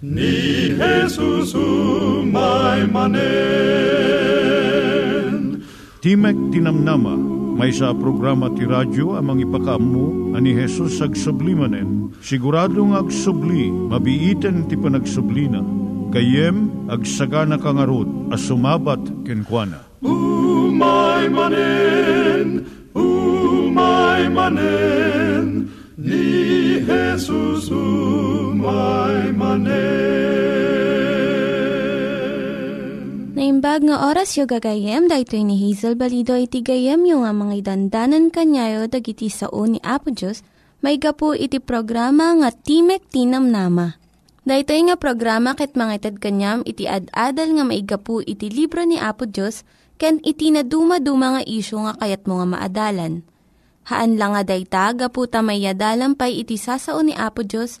ni Jesus umay manen Timek Tinamnama, may sa programa ti radyo amang ipakaammo ani Hesus ag sublimanen. Siguradong ag subli, mabiiten ti panagsublina. Kayem ag sagana kangarot as sumabat kenkwana. Umay manen, umay manen, ni Jesus umay manen. Naimbag nga oras yung gagayem, dahil ni Hazel Balido iti gayem yung nga mga dandanan kanyayo dagiti sao ni Apo Diyos, may gapu iti programa nga Timek Tinam Nama. Dahil nga programa ket mga itad kanyam iti ad-adal nga may gapu iti libro ni Apo Diyos, ken iti na dumaduma nga isyo nga kayat mo nga maadalan. Haan lang nga dayta, gapu tamay pay iti sasao ni Apo Diyos,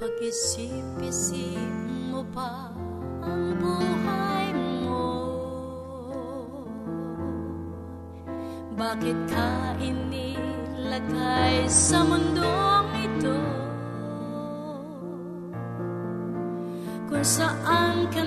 Isip-isip mo pa ang buhay mo. Bakit ka inilagay sa mundong ito? Kung saan ka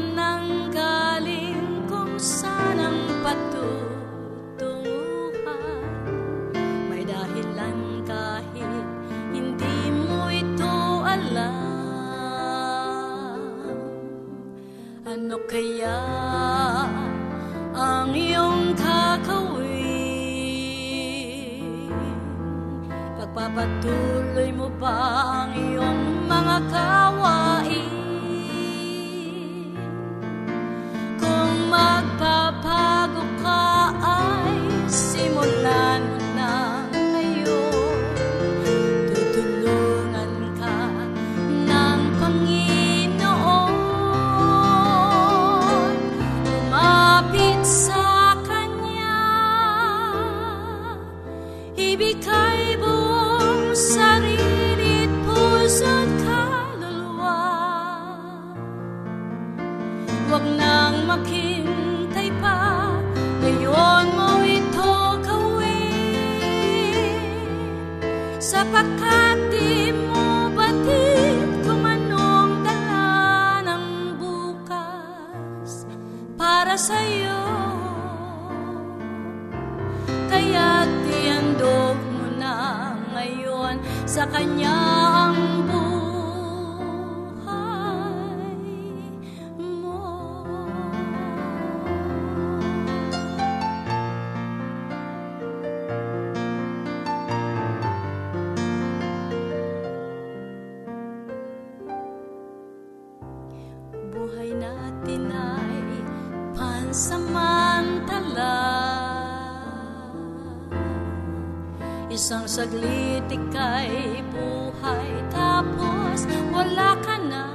Isang saglit ika'y buhay. Tapos wala ka na.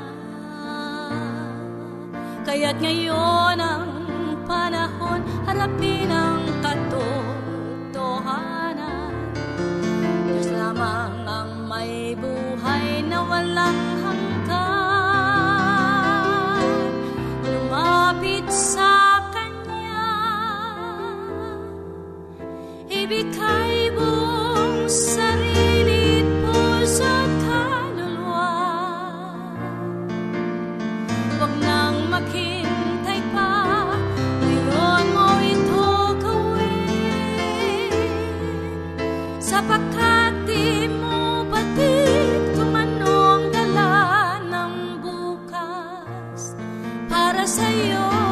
Kaya't ngayon ang panahon harapin ang katotohanan. Diyos lamang ang may buhay na walang para sa'yo.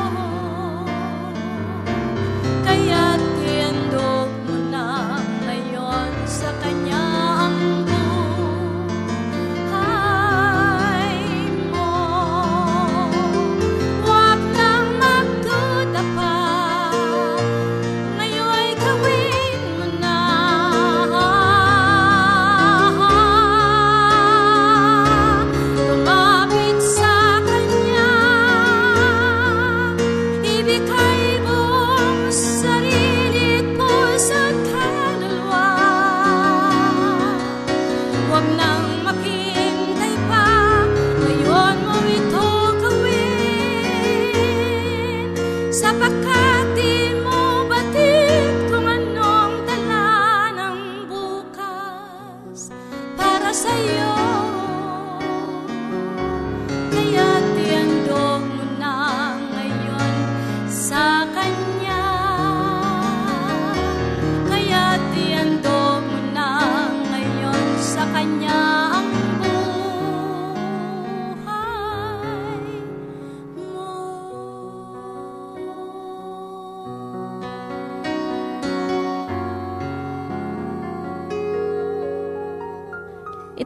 say you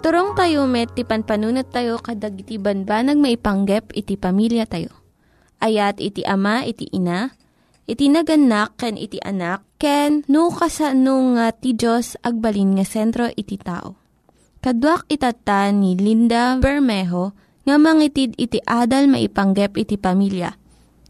Iturong tayo met, ti panpanunat tayo kadag iti banbanag maipanggep iti pamilya tayo. Ayat iti ama, iti ina, iti naganak, ken iti anak, ken no, kasano nga ti Diyos agbalin nga sentro iti tao. Kaduak itata ni Linda Bermejo nga mangitid iti adal maipanggep iti pamilya.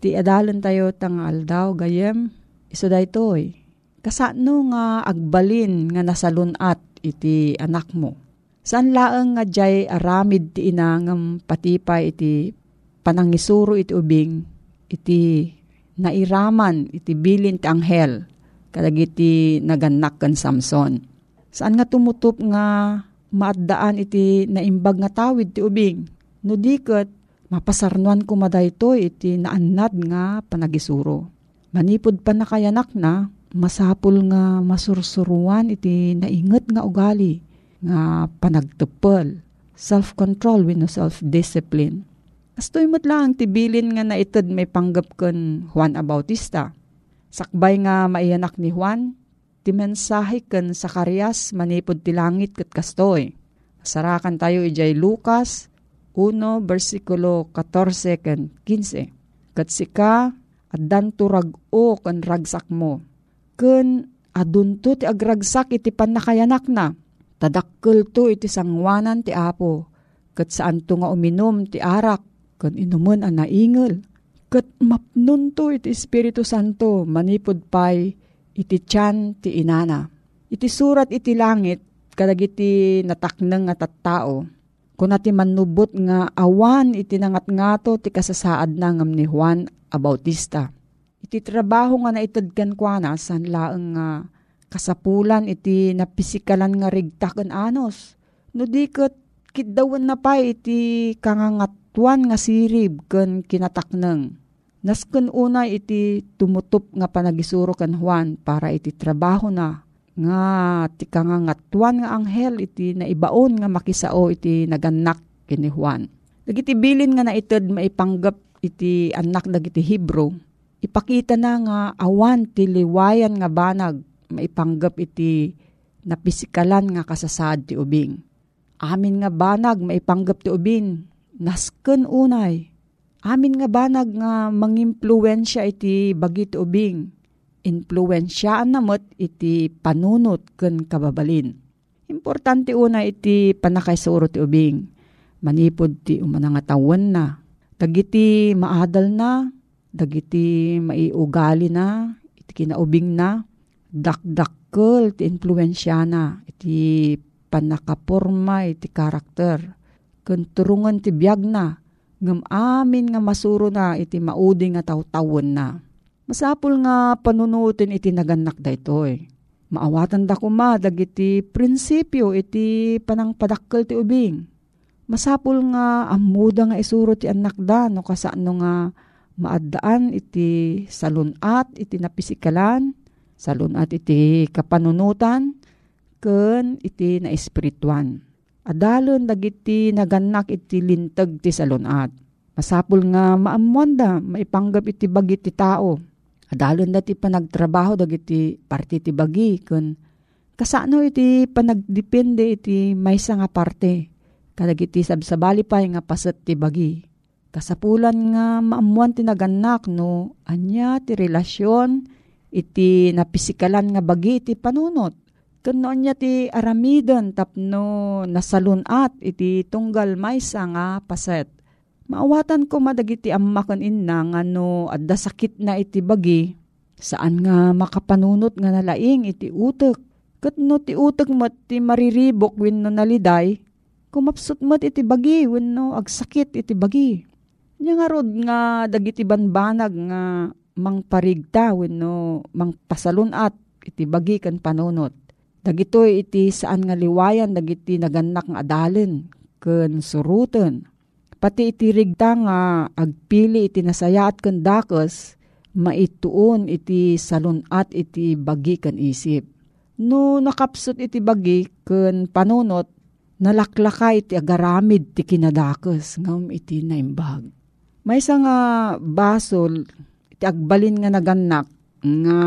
Ti adalan tayo tang aldaw gayem, iso da itoy. Kasano nga agbalin nga nasalunat iti anak mo Saan laeng nga jay aramid ti inangam patipay iti panangisuro iti ubing iti nairaman iti bilin ti anghel kadag iti naganak kan Samson. Saan nga tumutup nga maadaan iti naimbag nga tawid ti ubing. No diket mapasarnuan ko madayto iti naannad nga panagisuro. Manipod pa nakayanak na masapul nga masursuruan iti nainget nga ugali nga panagtupol, self-control wenno self-discipline. Astoy mo't lang tibilin nga naitad may panggap kan Juan Abautista. Sakbay nga maiyanak ni Juan, ti mensahe kan sa karyas manipod ti langit kat kastoy. Sarakan tayo ijay Lucas 1 versikulo 14 kan 15. Kat sika at danturag o kan ragsak mo. Kun adunto ti agragsak iti panakayanak na Tadakkel to iti sangwanan ti Apo. Kat saan to nga uminom ti arak. Kan inuman ang naingel. Kat mapnun to iti Espiritu Santo manipod pay iti tiyan ti inana. Iti surat iti langit kadag iti nataknang nga tattao. Kung ati manubot nga awan iti nangat ngato ti kasasaad na ngam ni Juan a Bautista. Iti trabaho nga naitadkan kwa na san laeng nga uh, kasapulan iti napisikalan nga rigtaken anos. No di ket kitdawan na pa iti kangangatuan nga sirib ken kinatakneng. Nasken una iti tumutup nga panagisuro kan Juan para iti trabaho na nga ti kangangatuan nga anghel iti naibaon nga makisao iti naganak kini Juan. Dagiti bilin nga naited maipanggap iti anak dagiti Hebrew, ipakita na nga awan ti liwayan nga banag maipanggap iti napisikalan nga kasasad ti ubing. Amin nga banag maipanggap ti ubing, nasken unay. Amin nga banag nga mangimpluensya iti bagi ti ubing. Influensyaan namot iti panunot ken kababalin. Importante una iti panakaysuro ti ubing. Manipod ti umanangatawan na. Dagiti maadal na, dagiti maiugali na, iti kinaubing na, dakdakkel ti influensyana iti panakaporma iti karakter. Kun turungan ti biyag na, ngam amin nga masuro na iti maudi nga tawtawon na. Masapul nga panunutin iti naganak daytoy. Maawatan da kuma dagiti prinsipyo iti panangpadakkel ti ubing. Masapul nga amuda nga isuro ti anak da no kasano nga maaddaan iti salunat iti napisikalan, salunat iti kapanunutan, ken iti na espirituan. Adalon dagiti naganak iti lintag ti salunat. Masapul nga maamuan da maipanggap iti bagi ti tao. Adalon da ti panagtrabaho dagiti parte ti bagi ken kasano iti panagdepende iti maysa nga parte. Kadagiti sabsabali pa nga paset ti bagi. Kasapulan nga maamuan ti naganak no anya ti relasyon iti napisikalan nga bagi iti panunot. Kano niya ti aramidon tapno nasalunat iti tunggal maysa nga paset. Maawatan ko madagiti ammakon inna nga no adda sakit na iti bagi saan nga makapanunot nga nalaing iti utek. Kat no ti utek mo ti mariribok win no naliday, kumapsot mo iti bagi win no agsakit iti bagi. Nya nga nga dagiti banbanag nga mangparigta win no mangpasalunat iti bagi kan panunot. Dagitoy iti saan nga liwayan dagiti naganak nga adalen ken suruten. Pati iti rigta nga agpili iti nasayaat ken dakes maituon iti salunat iti bagi ken isip. No nakapsot iti bagi ken panunot nalaklaka iti agaramid ti kinadakes ngam iti naimbag. Maysa nga basol iti agbalin nga naganak nga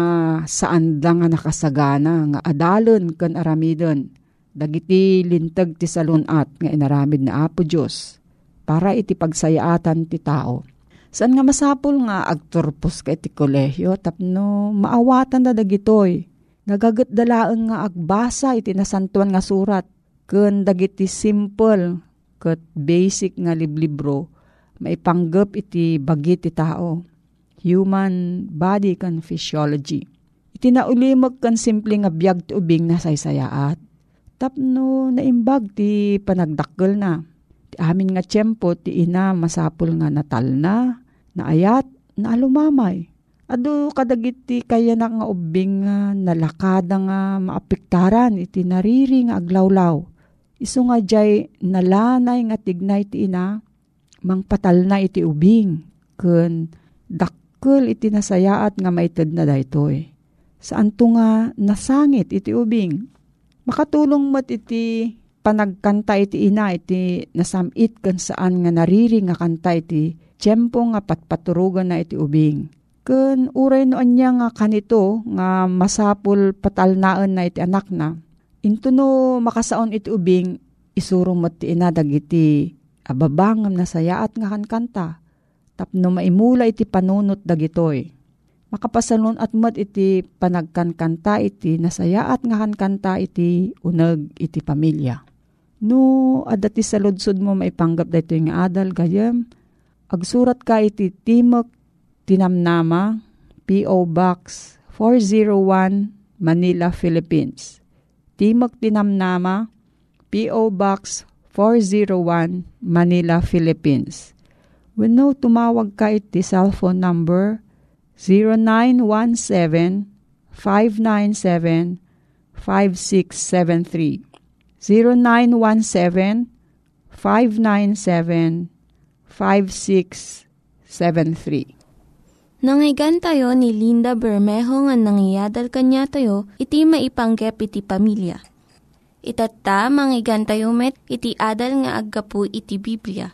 saan da nga nakasagana nga adalon kan aramidon dagiti lintag ti salunat nga inaramid na Apo Diyos para iti pagsayaatan ti tao. Saan nga masapul nga agturpos ka iti kolehyo tapno maawatan da dagitoy. Nagagat dalaang nga agbasa iti nasantuan nga surat ken dagiti simple ket basic nga liblibro maipanggep iti bagi ti tao human body kan physiology. Itinaulimag kan simple nga biyag ti ubing na saysayaat. Tapno naimbag ti panagdakkel na. Ti amin nga tiyempo ti ina masapul nga natal na, naayat, na alumamay. Ado kadagit ti kaya na nga ubing nga nalakada nga maapiktaran iti nariri nga aglawlaw. Iso nga jay nalanay nga tignay ti ina, mangpatal na iti ubing. Kun dak kel iti nasayaat nga maited na daytoy. Saan to nga nasangit iti ubing. Makatulong mat iti panagkanta iti ina iti nasamit kan saan nga nariri nga kanta iti tiyempo nga patpaturugan na iti ubing. Kun uray no anya nga kanito nga masapul patalnaan na iti anak na. Into no makasaon iti ubing isurong mat ti ina dagiti ababangam na sayaat nga kankanta tapno maimula iti panunot dagitoy. Makapasalon at mat iti panagkankanta iti nasayaat nga kankanta iti unag iti pamilya. No, adati sa ludsod mo maipanggap dito yung adal gayam, agsurat ka iti Timok Tinamnama, P.O. Box 401, Manila, Philippines. Timok Tinamnama, P.O. Box 401, Manila, Philippines When no, tumawag ka iti cellphone number 0917-597-5673. 0917-597-5673. Nangyigan tayo ni Linda Bermejo nga nangyadal kanya tayo, iti maipanggep iti pamilya. Itatta, manggigan tayo met, iti adal nga aggapu iti Biblia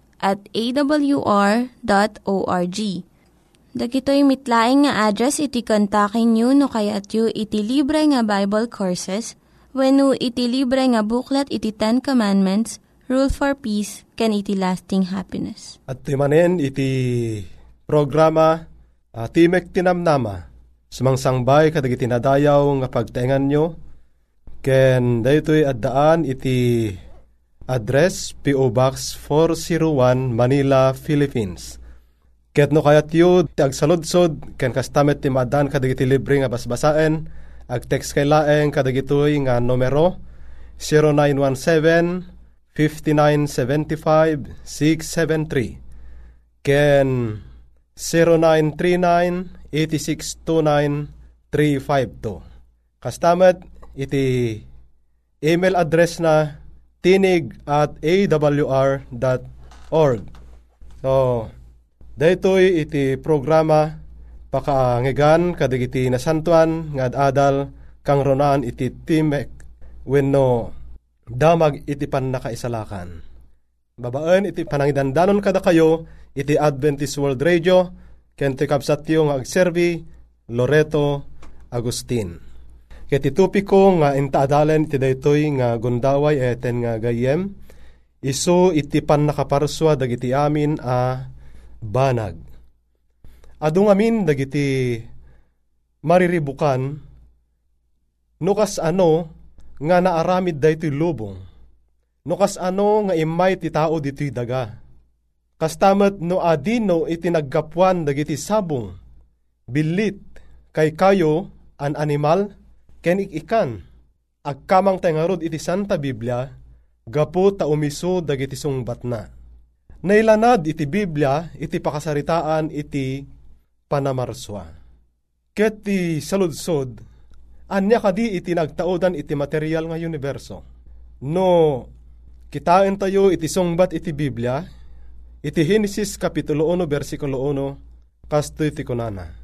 at awr.org. Dagitoy mitlaing nga address iti kontakin nyo no kayat yu iti libre nga Bible Courses when no iti libre nga buklat iti Ten Commandments, Rule for Peace, can iti lasting happiness. At timanen iti programa uh, Timek Tinamnama, sumangsangbay kadag iti nadayaw nga pagtaingan nyo, Ken daytoy addaan iti address PO Box 401 Manila, Philippines. Ket no kayat yu ti agsaludsod ken kastamet ti maadan kadagiti libre nga basbasaen ag text kay laeng kadagitoy nga numero 0917 5975 673 ken 0939 8629 352 Kastamet iti email address na tinig at awr.org. So, daytoy iti programa pakaangigan kadigiti nasantuan nga adal kang ronaan iti timek wenno damag iti pan nakaisalakan. Babaan iti panangidandanon kada kayo iti Adventist World Radio ken ti kapsatyo nga agserbi Loreto Agustin. Ket itupi ko nga intaadalan iti daytoy nga gundaway eten nga gayem, iso iti pan nakaparswa dagiti amin a banag. Adung amin dagiti mariribukan, nukas ano nga naaramid daytoy lubong, nukas ano nga imay ti tao dito'y daga. Kastamat no adino iti naggapuan dagiti sabong, bilit kay kayo an animal, ken ikan agkamang tengarod iti Santa Biblia gapu ta umiso dagiti sungbat na. Nailanad iti Biblia iti pakasaritaan iti panamarswa. Ket ti saludsod, anya kadi iti nagtaudan iti material nga universo. No, kitain tayo iti sungbat iti Biblia, iti Genesis Kapitulo 1, versikulo 1, kasto iti kunana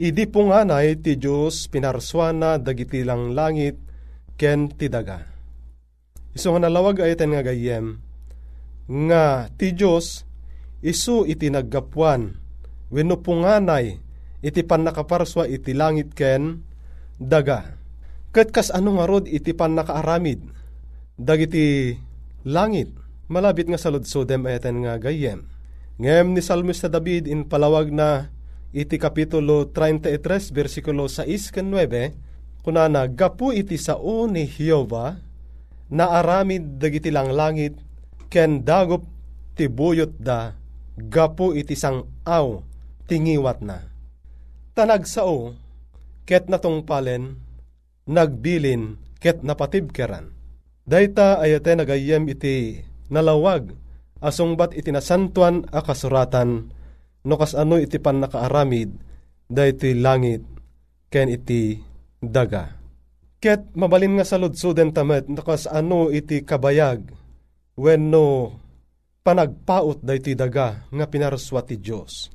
Idi po nga na ti Diyos pinarswana dagiti lang langit ken ti daga. Iso nga nalawag ay nga gayem, nga ti Diyos isu iti naggapuan, wenno punganay iti pan nakaparswa iti langit ken daga. Kat kas ano nga rod iti pan nakaaramid, dagiti langit, malabit nga saludsodem eten nga gayem. Ngem ni Salmista David in palawag na iti kapitulo 33 versikulo 6 ken 9 kunana gapu iti sao ni Jehova na aramid dagiti lang langit ken dagop ti buyot da gapu iti sang aw tingiwat na. Tanag sao ket natong palen nagbilin ket napatibkeran. Dayta ayate nagayem iti nalawag asungbat iti nasantuan a kasuratan no kas ano iti pan nakaaramid da iti langit ken iti daga. Ket mabalin nga saludsuden tamet no kas ano iti kabayag when no panagpaot da iti daga nga pinaraswa ti Diyos.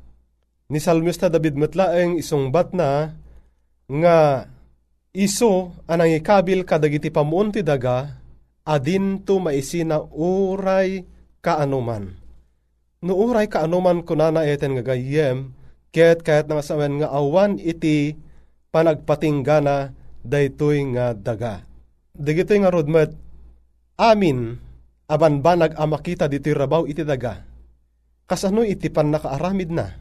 Ni Salmista David metlaeng isong bat na nga iso anang ikabil kadagiti pamuon ti daga adin to maisina uray kaanuman Nuuray ka anuman kunana eten nga gayem, ket kahit nga sawen nga awan iti panagpatinggana daytoy nga daga. Digitoy nga rodmet, amin, aban ba nag-amakita diti rabaw iti daga? Kasano iti pan nakaaramid na?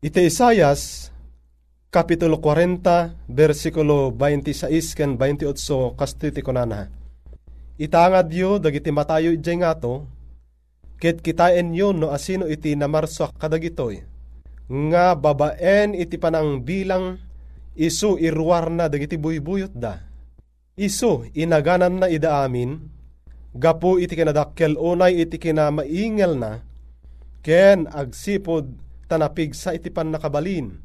Iti Isayas, Kapitulo 40, versikulo 26 ken 28, kasto iti kunana. Itangad yo, dagiti matayo iti nga to, Ket kitaen yun no asino iti namarso kadagitoy. Nga babaen iti panang bilang isu irwar na dagiti buybuyot da. Isu inaganan na ida amin, gapu iti kinadakkel unay iti kinamaingel na, ken agsipod tanapig sa iti pan nakabalin,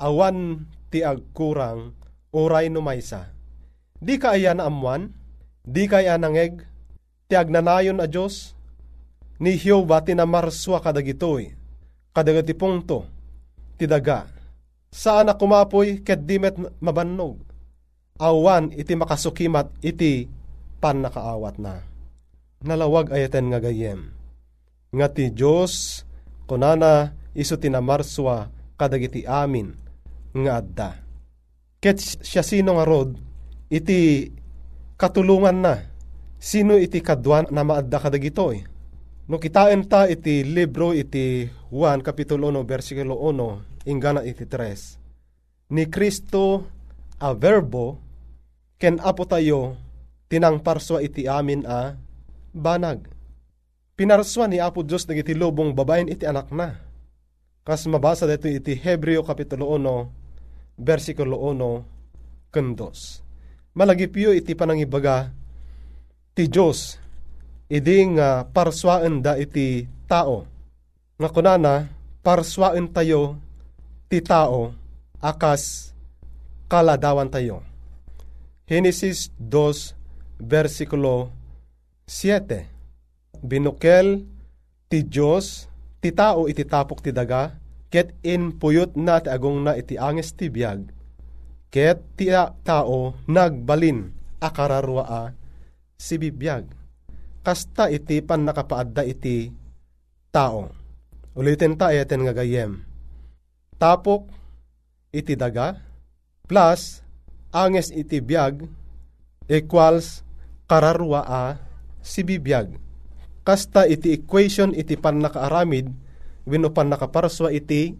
awan ti agkurang uray no maysa. Di ka ayan amwan, di ka ayan nangeg, ti agnanayon a Diyos, ni Hioba tinamarswa kadagitoy, kadagati pungto, tidaga. Saan na kumapoy ket dimet mabannog. Awan iti makasukimat iti pan nakaawat na. Nalawag ayaten nga gayem. Nga ti Diyos kunana iso tinamarswa kadagiti amin nga adda. Ket siya sino nga rod iti katulungan na. Sino iti kadwan na maadda kadagitoy? No kitain ta iti libro iti Juan Kapitulo 1 versikulo 1 ingana iti 3. Ni Kristo a verbo ken apo tayo tinang parswa iti amin a banag. Pinarswa ni Apo Diyos nagiti lubong babaen iti anak na. Kas mabasa dito iti Hebreo Kapitulo 1, versikulo 1, kandos. Malagipyo iti panangibaga ti Diyos idi nga parswaan da iti tao. Nga kunana, parswaan tayo ti tao akas kaladawan tayo. Genesis 2, versikulo 7 binukel ti Diyos ti tao iti tapok ti daga ket in puyot na ti agong na iti anges ti biyag ket ti tao nagbalin akararwa a si bibiyag kasta iti pan nakapaadda iti tao ulitin ta eten nga gayem. Tapok iti daga plus anges iti biyag equals kararwa a si bibiyag Kasta iti equation iti pan nakaaramid, wino pan nakaparswa iti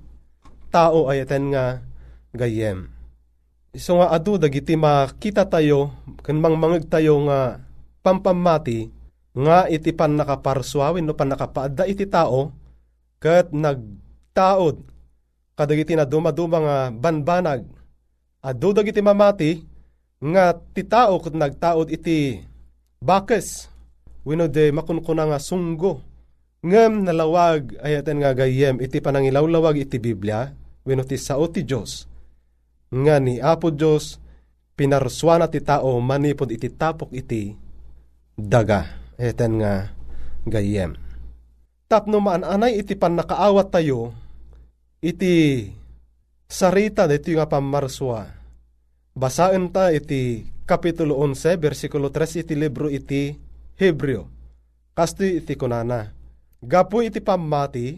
tao ayaten nga gayem. So nga adu dagiti makita tayo, kan mangmangag tayo nga pampamati, nga iti pan nakaparswa, wino pan nakapaadda iti tao, kat nagtaod, kadagiti na dumaduma nga banbanag, adu dagiti mamati, nga ti tao kat nagtaod iti bakes, Wino de makunkuna nga sunggo. Ngem nalawag ayaten nga gayem iti panangilawlawag iti Biblia. Wino ti sao ti Diyos. Nga ni Apo Diyos pinarswana ti tao manipod iti tapok iti daga. Ayaten nga gayem. Tapno maananay iti pan nakaawat tayo iti sarita dito nga pamarswa. Basaan ta iti Kapitulo 11, versikulo 3 iti libro iti Hebreo. Kastoy iti kunana. Gapu iti pamati,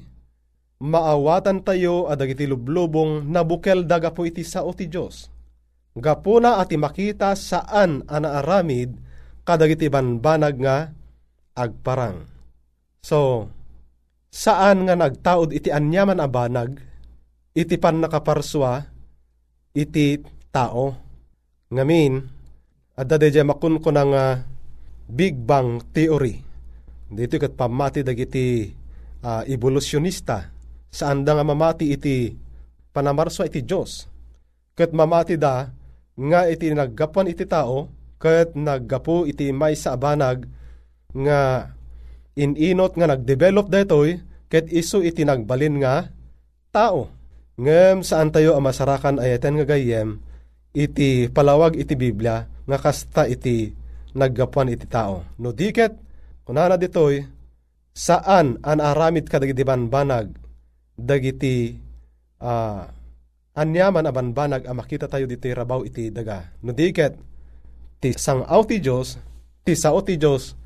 maawatan tayo adag iti lublubong nabukel da gapu iti sao ti Diyos. Gapu na ati makita saan anaaramid kadag iti banbanag nga agparang. So, saan nga nagtaod iti anyaman a banag, iti pan nakaparswa, iti tao. Ngamin, adda deja makun ko nga Big Bang Theory. Dito kat pamati dagiti uh, evolusyonista saan da nga mamati iti panamarso iti Diyos. Kat mamati da nga iti naggapuan iti tao kat naggapu iti may sa abanag nga ininot nga nagdevelop daytoy ket iso iti nagbalin nga tao. Ngem saan tayo amasarakan ayaten nga gayem iti palawag iti Biblia nga kasta iti naggapuan iti tao. No diket, kunana ditoy, saan an aramid ka dagiti banbanag, dagiti uh, anyaman a banbanag a makita tayo diti rabaw iti daga. No diket, ti sangaw ti Diyos, ti sao ti Diyos,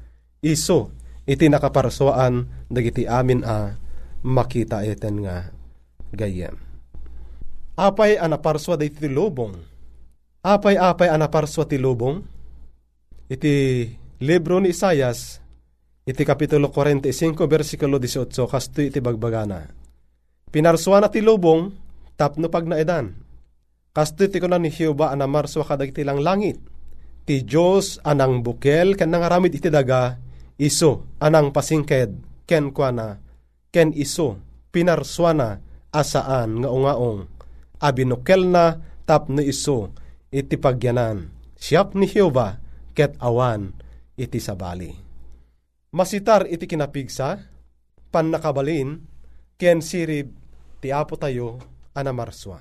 iso iti nakaparsoan dagiti amin a makita iten nga gayem. Apay anaparswa da iti lubong. Apay-apay anaparswa ti lubong iti libro ni Isayas, iti kapitulo 45, versikulo 18, kasto iti bagbagana. Pinarsuan na ti lubong, tapno pag naedan. Kasto iti kunan ni Hiyoba ana marswa kadag iti lang langit. Ti Diyos anang bukel, ken nangaramid iti daga, iso anang pasingked, ken kwa ken iso, pinarsuana asaan nga ungaong, abinukel na tapno iso, iti pagyanan. Siyap ni Hiyoba, ket awan iti sabali. Masitar iti kinapigsa, pan nakabalin, ken sirib ti apo tayo anamarswa.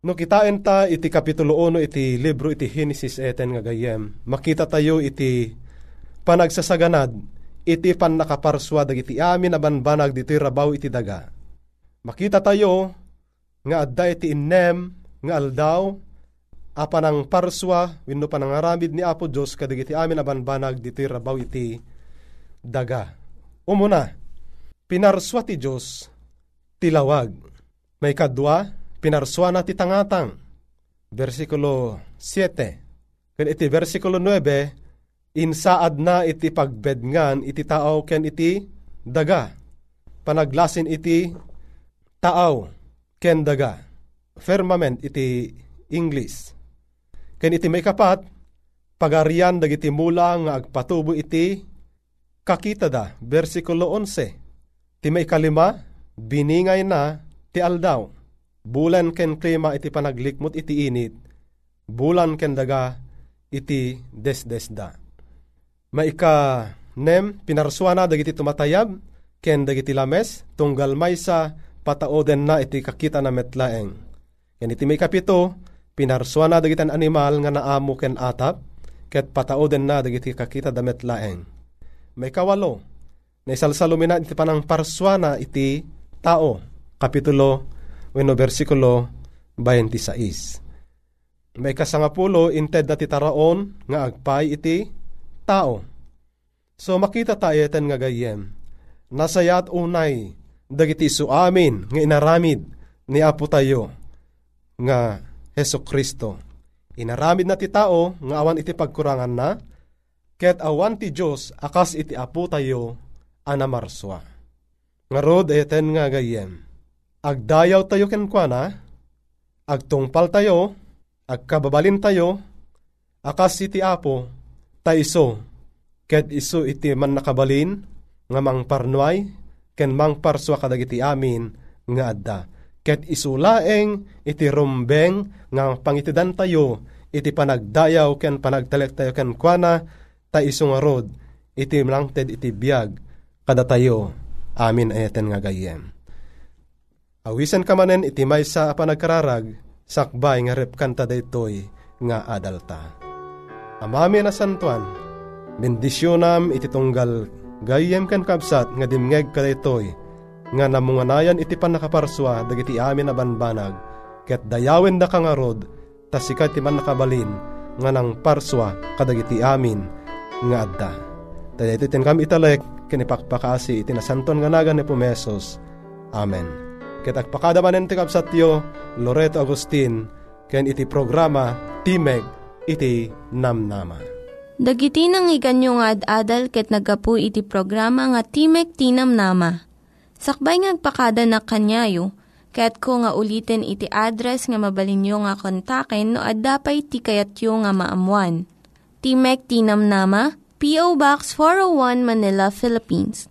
No kitain ta iti kapitulo 1 iti libro iti Genesis eten nga gayem, makita tayo iti panagsasaganad iti pan nakaparswa dagiti amin abanbanag diti rabaw iti daga. Makita tayo nga adda iti innem nga aldaw apan ang parswa wenno panangaramid ni Apo Dios kadagiti amin abanbanag diti rabaw iti daga. Umuna, pinarswa ti Dios tilawag. May kadwa, pinarswa na ti tangatang. Versikulo 7. Ken iti versikulo 9, insaad na iti pagbedngan iti tao ken iti daga. Panaglasin iti tao ken daga. Firmament iti English Ken iti may kapat, pagarian dagiti mula nga agpatubo iti kakita da, versikulo 11. Ti may kalima, biningay na ti aldaw. Bulan ken klima iti panaglikmot iti init, bulan ken daga iti desdesda. Maika nem pinarsuana dagiti tumatayab ken dagiti lames tunggal maysa pataoden na iti kakita na metlaeng. Ken iti may kapito pinarsuana dagiti animal nga naamo ken atap ket pataoden na dagiti kakita da metlaeng. May kawalo na isalsalumina iti panang parswana iti tao kapitulo wenno versikulo 26. May kasangapulo inted na titaraon nga agpay iti tao. So makita tayo iten nga gayem. Nasayat unay dagiti su amin nga inaramid ni Apo tayo nga Heso Kristo. Inaramid na ti tao nga awan iti pagkurangan na ket awan ti Dios akas iti Apo tayo anamarswa. Nga rod eten nga gayem agdayaw tayo kenkwana, agtungpal tayo, agkababalin tayo, akas iti apo, ta iso, ket iso iti man nakabalin, nga mang parnuay, ken mang parswa kadagiti amin, nga adda. Ket isulaeng iti rumbeng nga pangitidan tayo, iti panagdayaw ken panagtalek tayo ken kwana, ta iso nga rod, iti mlangted iti biyag, kada tayo, amin ayaten nga gayem. Awisan ka manen iti may sa panagkararag, sakbay nga repkanta daytoy nga adalta. Amami na santuan, bendisyonam iti tunggal gayem kan kabsat nga dimngeg ka daytoy, nga namunganayan iti panakaparswa dagiti amin na banbanag, ket dayawen da kangarod, tasikat ti man nakabalin, nga nang parswa kadagiti amin nga adda. Tayo ito kami italek, kinipakpakasi iti nasanton nga nagan ni Pumesos. Amen. Ket agpakada manen ti kapsatyo Loreto Agustin ken iti programa Timeg iti namnama. Dagiti nang iganyo nga ad-adal ket nagapu iti programa nga Timek Tinamnama. Sakbay ngagpakada na kanyayo, ket ko nga ulitin iti address nga mabalinyo nga kontaken no ad-dapay tikayatyo nga maamuan. Timek Tinamnama, P.O. Box 401 Manila, Philippines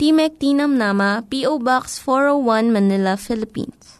Timek Tinam Nama, P.O. Box 401 Manila, Philippines.